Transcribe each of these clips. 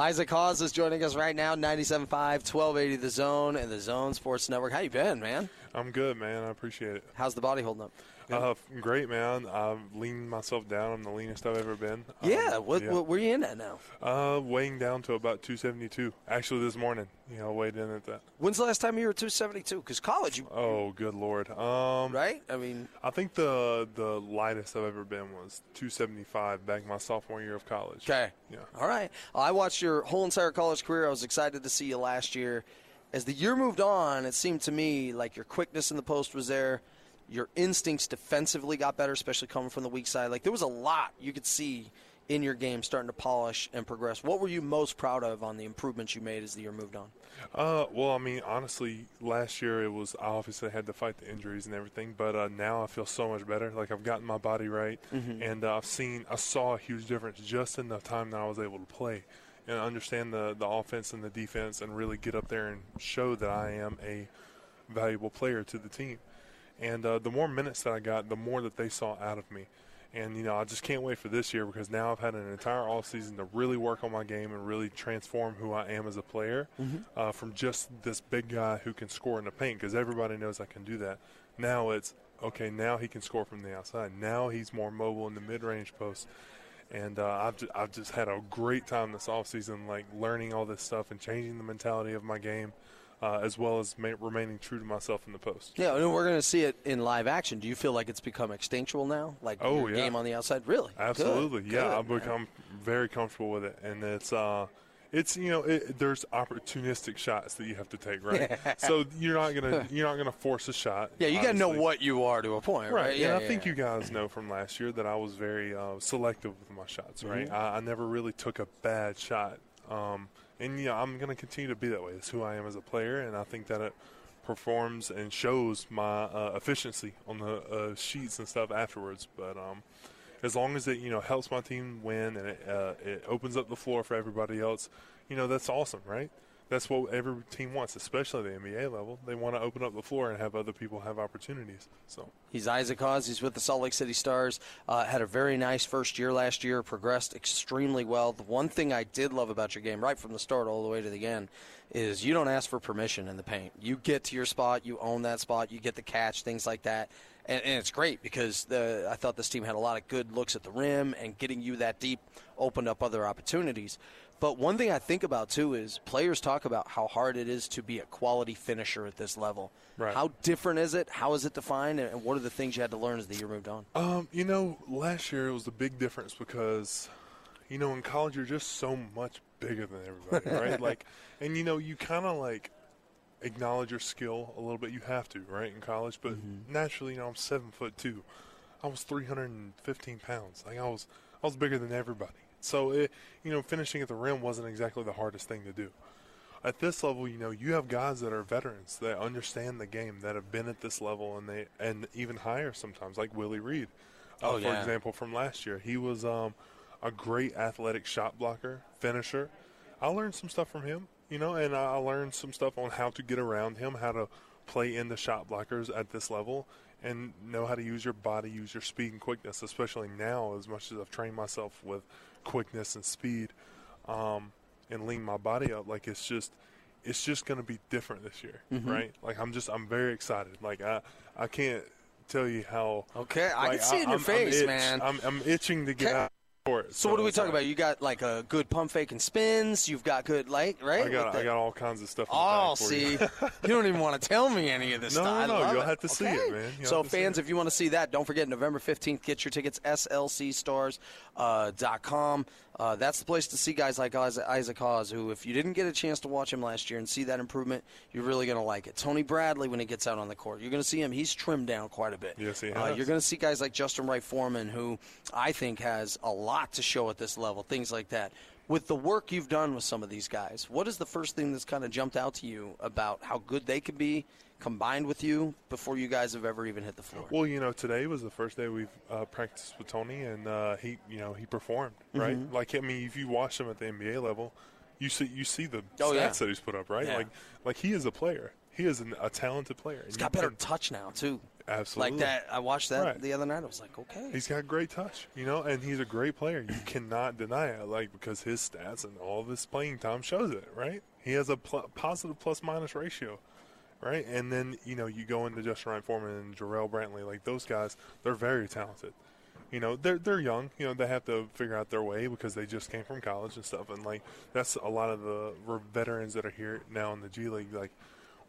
Isaac Haas is joining us right now, 97.5, 1280 The Zone and The Zone Sports Network. How you been, man? I'm good, man. I appreciate it. How's the body holding up? Uh, great, man. I've leaned myself down. I'm the leanest I've ever been. Yeah, Um, what, what where are you in at now? Uh, weighing down to about 272. Actually, this morning, you know, weighed in at that. When's the last time you were 272? Because college, you, Oh, good lord. Um, right? I mean, I think the the lightest I've ever been was 275 back my sophomore year of college. okay. Yeah. All right. I watched your whole entire college career. I was excited to see you last year. As the year moved on, it seemed to me like your quickness in the post was there. Your instincts defensively got better, especially coming from the weak side. Like there was a lot you could see in your game starting to polish and progress. What were you most proud of on the improvements you made as the year moved on? Uh, well, I mean, honestly, last year it was I obviously had to fight the injuries and everything, but uh, now I feel so much better. Like I've gotten my body right, and uh, I've seen, I saw a huge difference just in the time that I was able to play and understand the the offense and the defense, and really get up there and show that I am a valuable player to the team. And uh, the more minutes that I got, the more that they saw out of me. And you know, I just can't wait for this year because now I've had an entire off season to really work on my game and really transform who I am as a player uh, from just this big guy who can score in the paint because everybody knows I can do that. Now it's okay. Now he can score from the outside. Now he's more mobile in the mid range post. And uh, I've, just, I've just had a great time this off season, like learning all this stuff and changing the mentality of my game, uh, as well as ma- remaining true to myself in the post. Yeah, and we're going to see it in live action. Do you feel like it's become instinctual now? Like Oh, your yeah. game on the outside? Really? Absolutely, Good, yeah. I've become very comfortable with it, and it's uh, it's you know, it, there's opportunistic shots that you have to take, right? so you're not gonna you're not gonna force a shot. Yeah, you got to know what you are to a point, right? Right, Yeah, and I think yeah. you guys know from last year that I was very uh, selective with my shots. Right, Mm-hmm. I, I never really took a bad shot, um, and you know I'm going to continue to be that way. It's who I am as a player, and I think that it performs and shows my uh, efficiency on the uh, sheets and stuff afterwards. But um, as long as it you know helps my team win and it, uh, it opens up the floor for everybody else, you know that's awesome, right? That's what every team wants, especially the NBA level. They want to open up the floor and have other people have opportunities. So. He's Isaac Haas. He's with the Salt Lake City Stars. Uh, had a very nice first year last year. Progressed extremely well. The one thing I did love about your game, right from the start all the way to the end, is you don't ask for permission in the paint. You get to your spot, you own that spot, you get the catch, things like that, and, and it's great because the, I thought this team had a lot of good looks at the rim and getting you that deep opened up other opportunities. But one thing I think about too is players talk about how hard it is to be a quality finisher at this level. Right. How different is it? How is it defined? And what are the things you had to learn as the year moved on? Um, you know, last year it was a big difference because, you know, in college you're just so much bigger than everybody, right? like, and you know, you kind of like acknowledge your skill a little bit. You have to, right, in college. But naturally, you know, I'm seven foot two. I was 315 pounds. Like I was, I was bigger than everybody. So it, you know, finishing at the rim wasn't exactly the hardest thing to do. At this level, you know, you have guys that are veterans that understand the game, that have been at this level, and they and even higher sometimes, like Willie Reed, uh, Oh, for example, from last year. He was um, a great athletic shot blocker, finisher. I learned some stuff from him, you know, and I learned some stuff on how to get around him, how to play in the shot blockers at this level, and know how to use your body, use your speed and quickness, especially now, as much as I've trained myself with quickness and speed, um, and lean my body up. Like it's just, it's just going to be different this year, Mm-hmm. right? Like I'm just, I'm very excited. Like I, I can't tell you how. Okay, I can see it in your I'm- I'm face, itch- man. I'm, I'm itching to get Okay. out for it. So what are we like- about? You got like a good pump fake and spins. You've got good like right. I got, With the- I got all kinds of stuff. In Oh, for see, you. you don't even want to tell me any of this No, stuff. no, no, you'll it. have to see it, man. You'll so, have to see fans, if you want to see that, don't forget November 15th, get your tickets, slcstars.com. Uh, .com. uh, that's the place to see guys like Isaac Haas, who, if you didn't get a chance to watch him last year and see that improvement, you're really going to like it. Tony Bradley, when he gets out on the court, you're going to see him. He's trimmed down quite a bit. Yes, he Uh, you're going to see guys like Justin Wright Foreman, who I think has a lot to show at this level, things like that. With the work you've done with some of these guys, what is the first thing that's kind of jumped out to you about how good they could be combined with you before you guys have ever even hit the floor? Well, you know, today was the first day we've uh, practiced with Tony, and uh, he, you know, he performed right. Mm-hmm. Like, I mean, if you watch him at the NBA level, you see you see the Oh, stats yeah. that he's put up, right? Yeah. Like, like he is a player. He is an, a talented player. He's got better touch now too. Absolutely. Like that, I watched that Right. the other night. I was like, okay. He's got great touch, you know, and he's a great player. You cannot deny it, like because his stats and all of his playing time shows it, right? He has a pl- positive plus minus ratio, right? And then you know you go into Justin Wright Foreman and Jarrell Brantley, like those guys, they're very talented. You know, they're they're young. You know, they have to figure out their way because they just came from college and stuff. And like that's a lot of the veterans that are here now in the G League. Like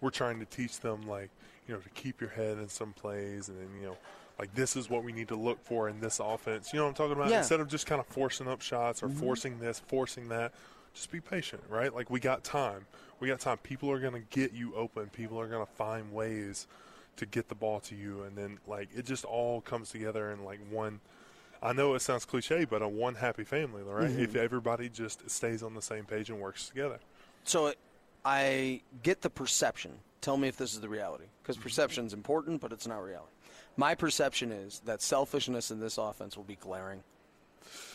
we're trying to teach them like you know to keep your head in some plays and then you know like this is what we need to look for in this offense you know what i'm talking about Yeah. instead of just kind of forcing up shots or mm-hmm. forcing this forcing that just be patient right like we got time we got time people are going to get you open people are going to find ways to get the ball to you and then like it just all comes together in like one I know it sounds cliche, but a one happy family, right? Mm-hmm. If everybody just stays on the same page and works together. So it, I get the perception. Tell me if this is the reality, because mm-hmm. perception's important, but it's not reality. My perception is that selfishness in this offense will be glaring,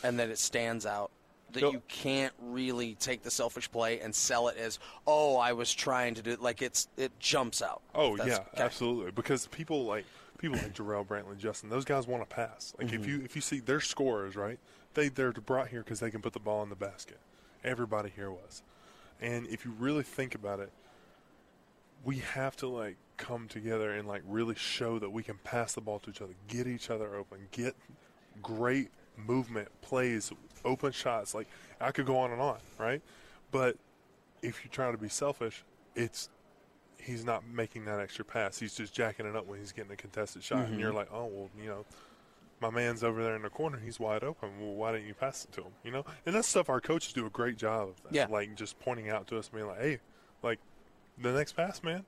and that it stands out. That you can't really take the selfish play and sell it as, "Oh, I was trying to do." Like it's it jumps out. Oh yeah, okay. absolutely. Because people like people like Jarrell Brantley, Justin, those guys want to pass. Like Mm-hmm. if you if you see their scorers, right? They they're brought here because they can put the ball in the basket. Everybody here was, and if you really think about it, we have to like come together and like really show that we can pass the ball to each other, get each other open, get great movement, plays, open shots. Like I could go on and on, right? But if you're trying to be selfish, it's he's not making that extra pass. He's just jacking it up when he's getting a contested shot, and you're mm-hmm. like, oh well, you know, my man's over there in the corner. He's wide open. Well, why didn't you pass it to him? You know, and that's stuff our coaches do a great job of. That. Yeah. like just pointing out to us, being like, hey, like the next pass, man,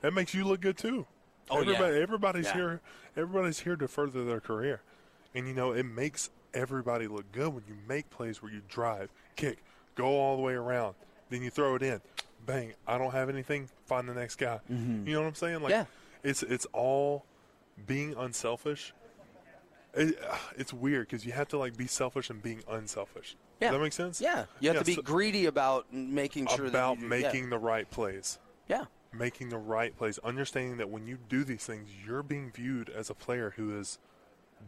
that makes you look good too. Oh, yeah. Everybody's Yeah. here. Everybody's here to further their career, and you know it makes everybody look good when you make plays where you drive, kick, go all the way around, then you throw it in, bang. I don't have anything. Find the next guy. You know what I'm saying? Like, Mm-hmm. Yeah. it's it's all being unselfish. It, it's weird because you have to like be selfish and being unselfish. Yeah. Does that make sense? Yeah, you have to be so- greedy about making sure about making the right plays Yeah. yeah. making the right plays, understanding that when you do these things, you're being viewed as a player who is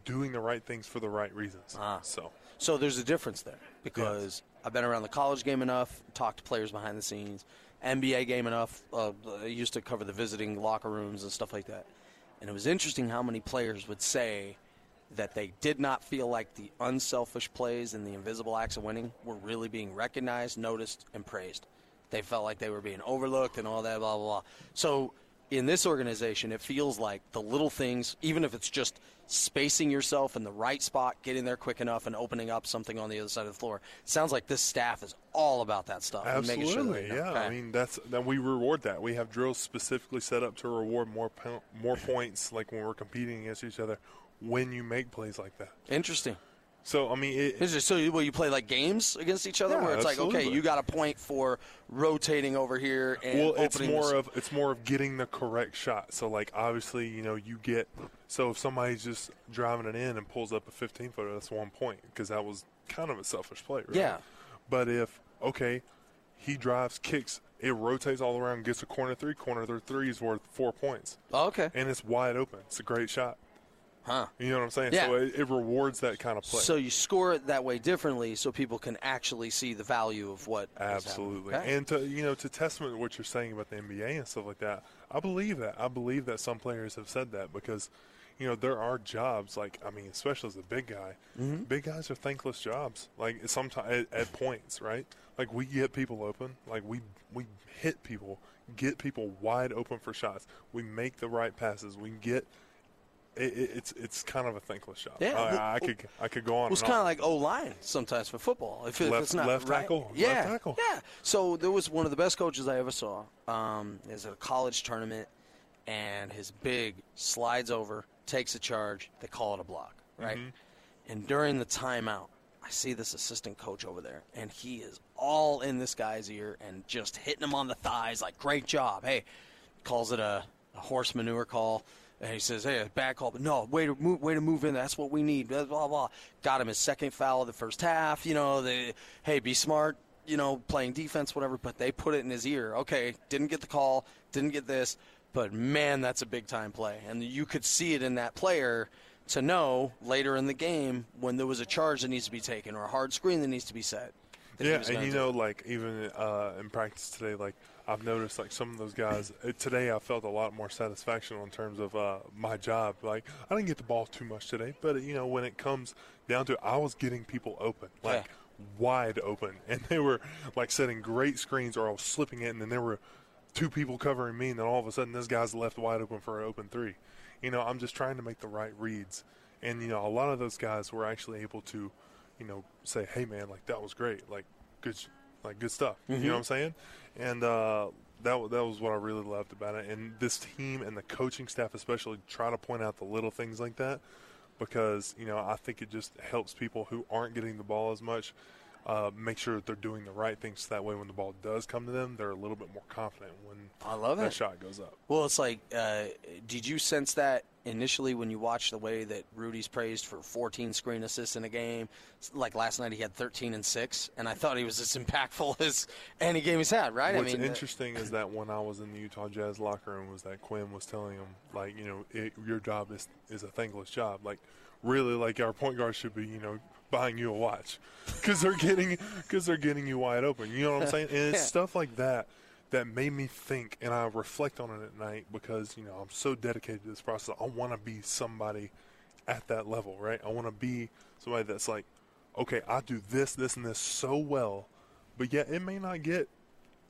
doing the right things for the right reasons. Ah. So, So there's a difference there because I've been around the college game enough, talked to players behind the scenes, NBA game enough. Uh, I used to cover the visiting locker rooms and stuff like that, and it was interesting how many players would say that they did not feel like the unselfish plays and the invisible acts of winning were really being recognized, noticed, and praised. They felt like they were being overlooked and all that, blah blah blah. So in this organization, it feels like the little things, even if it's just spacing yourself in the right spot, getting there quick enough, and opening up something on the other side of the floor. Sounds like this staff is all about that stuff. making sure that absolutely, yeah. Okay. I mean, that's that we reward that. We have drills specifically set up to reward more po- more points, like when we're competing against each other, when you make plays like that. interesting. So, I mean, it, Is it, so you, well, you play like games against each other, Yeah, where it's like, okay, you got a point for rotating over here and well it's more this- of it's more of getting the correct shot. So like obviously you know you get so if somebody's just driving it in and pulls up a 15 footer that's one point because that was kind of a selfish play right? Yeah. but if okay he drives kicks it rotates all around gets a corner three corner their three is worth four points. Oh, okay, and it's wide open. It's a great shot huh? you know what i'm saying Yeah. so it, it rewards that kind of play So you score it that way differently, so people can actually see the value of what. Absolutely. Okay. And to you know, to testament what you're saying about the NBA and stuff like that, I believe that. I believe that some players have said that because, you know, there are jobs like I mean, especially as a big guy, Mm-hmm. big guys are thankless jobs. Like sometimes at, at points, right? Like we get people open, like we we hit people, get people wide open for shots. We make the right passes. We get. It, it, it's it's kind of a thankless job. Yeah, I, well- I could I could go on. Well, it's and kind of like O line sometimes for football. If, if Left- it's not left right. tackle, left yeah, tackle. yeah. So there was one of the best coaches I ever saw. Um, is at a college tournament, and his big slides over, takes a charge. They call it a block, right? Mm-hmm. And during the timeout, I see this assistant coach over there, and he is all in this guy's ear and just hitting him on the thighs, like, "Great job!" Hey, calls it a, a horse manure call. And he says, "Hey, bad call, but no, way to move, way to move in. That's what we need." Blah blah blah. Got him his second foul of the first half. You know, they, hey, be smart. You know, playing defense, whatever. But they put it in his ear. Okay, didn't get the call, didn't get this. but man, that's a big time play, and you could see it in that player to know later in the game when there was a charge that needs to be taken or a hard screen that needs to be set. Yeah, and you know, like even uh, in practice today, like I've noticed, like some of those guys uh, today, I felt a lot more satisfaction in terms of uh, my job. Like I didn't get the ball too much today, but you know, when it comes down to, it, I was getting people open, like wide open, and they were like setting great screens, or I was slipping it, and then there were two people covering me, and then all of a sudden this guy's left wide open for an open three. You know, I'm just trying to make the right reads, and you know, a lot of those guys were actually able to, you know, say, "Hey, man, like that was great, like good, like good stuff." You know what I'm saying? And uh, that that was what I really loved about it. And this team and the coaching staff, especially, try to point out the little things like that because you know I think it just helps people who aren't getting the ball as much. Uh, make sure that they're doing the right things so that way when the ball does come to them, they're a little bit more confident when I love that it. shot goes up. Well, it's like, uh, did you sense that initially when you watch the way that Rudy's praised for 14 screen assists in a game? Like last night, he had 13 and six, and I thought he was as impactful as any game he's had. Right? What's I mean, uh, interesting is that when I was in the Utah Jazz locker room, was that Quin was telling him like, you know, it, your job is is a thankless job. Like, really, like our point guard should be, you know, buying you a watch because they're getting because they're getting you wide open. You know what I'm saying? And it's Yeah. stuff like that that made me think, and I reflect on it at night because you know I'm so dedicated to this process. I want to be somebody at that level, right? I want to be somebody that's like, okay, I do this, this, and this so well, but yet it may not get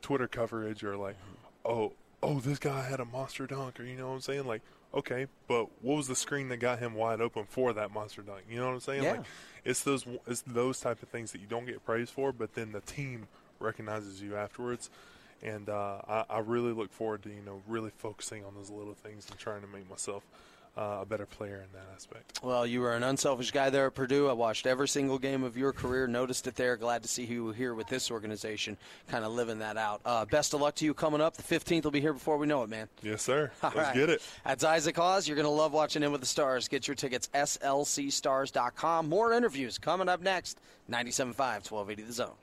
Twitter coverage or like, mm-hmm. oh, oh, this guy had a monster dunk, or you know what I'm saying? Like, okay, but what was the screen that got him wide open for that monster dunk? You know what I'm saying? Yeah. Like, it's those it's those type of things that you don't get praised for, but then the team recognizes you afterwards. And uh, I, I really look forward to you know really focusing on those little things and trying to make myself uh, a better player in that aspect. Well, you were an unselfish guy there at Purdue. I watched every single game of your career, noticed it there. Glad to see you here with this organization, kind of living that out. Uh, best of luck to you coming up. The 15th will be here before we know it, man. Yes, sir. All Let's right. get it. That's Isaac Haas. You're going to love watching In with the Stars. Get your tickets, slcstars.com. More interviews coming up next. 97.5, 1280 The Zone.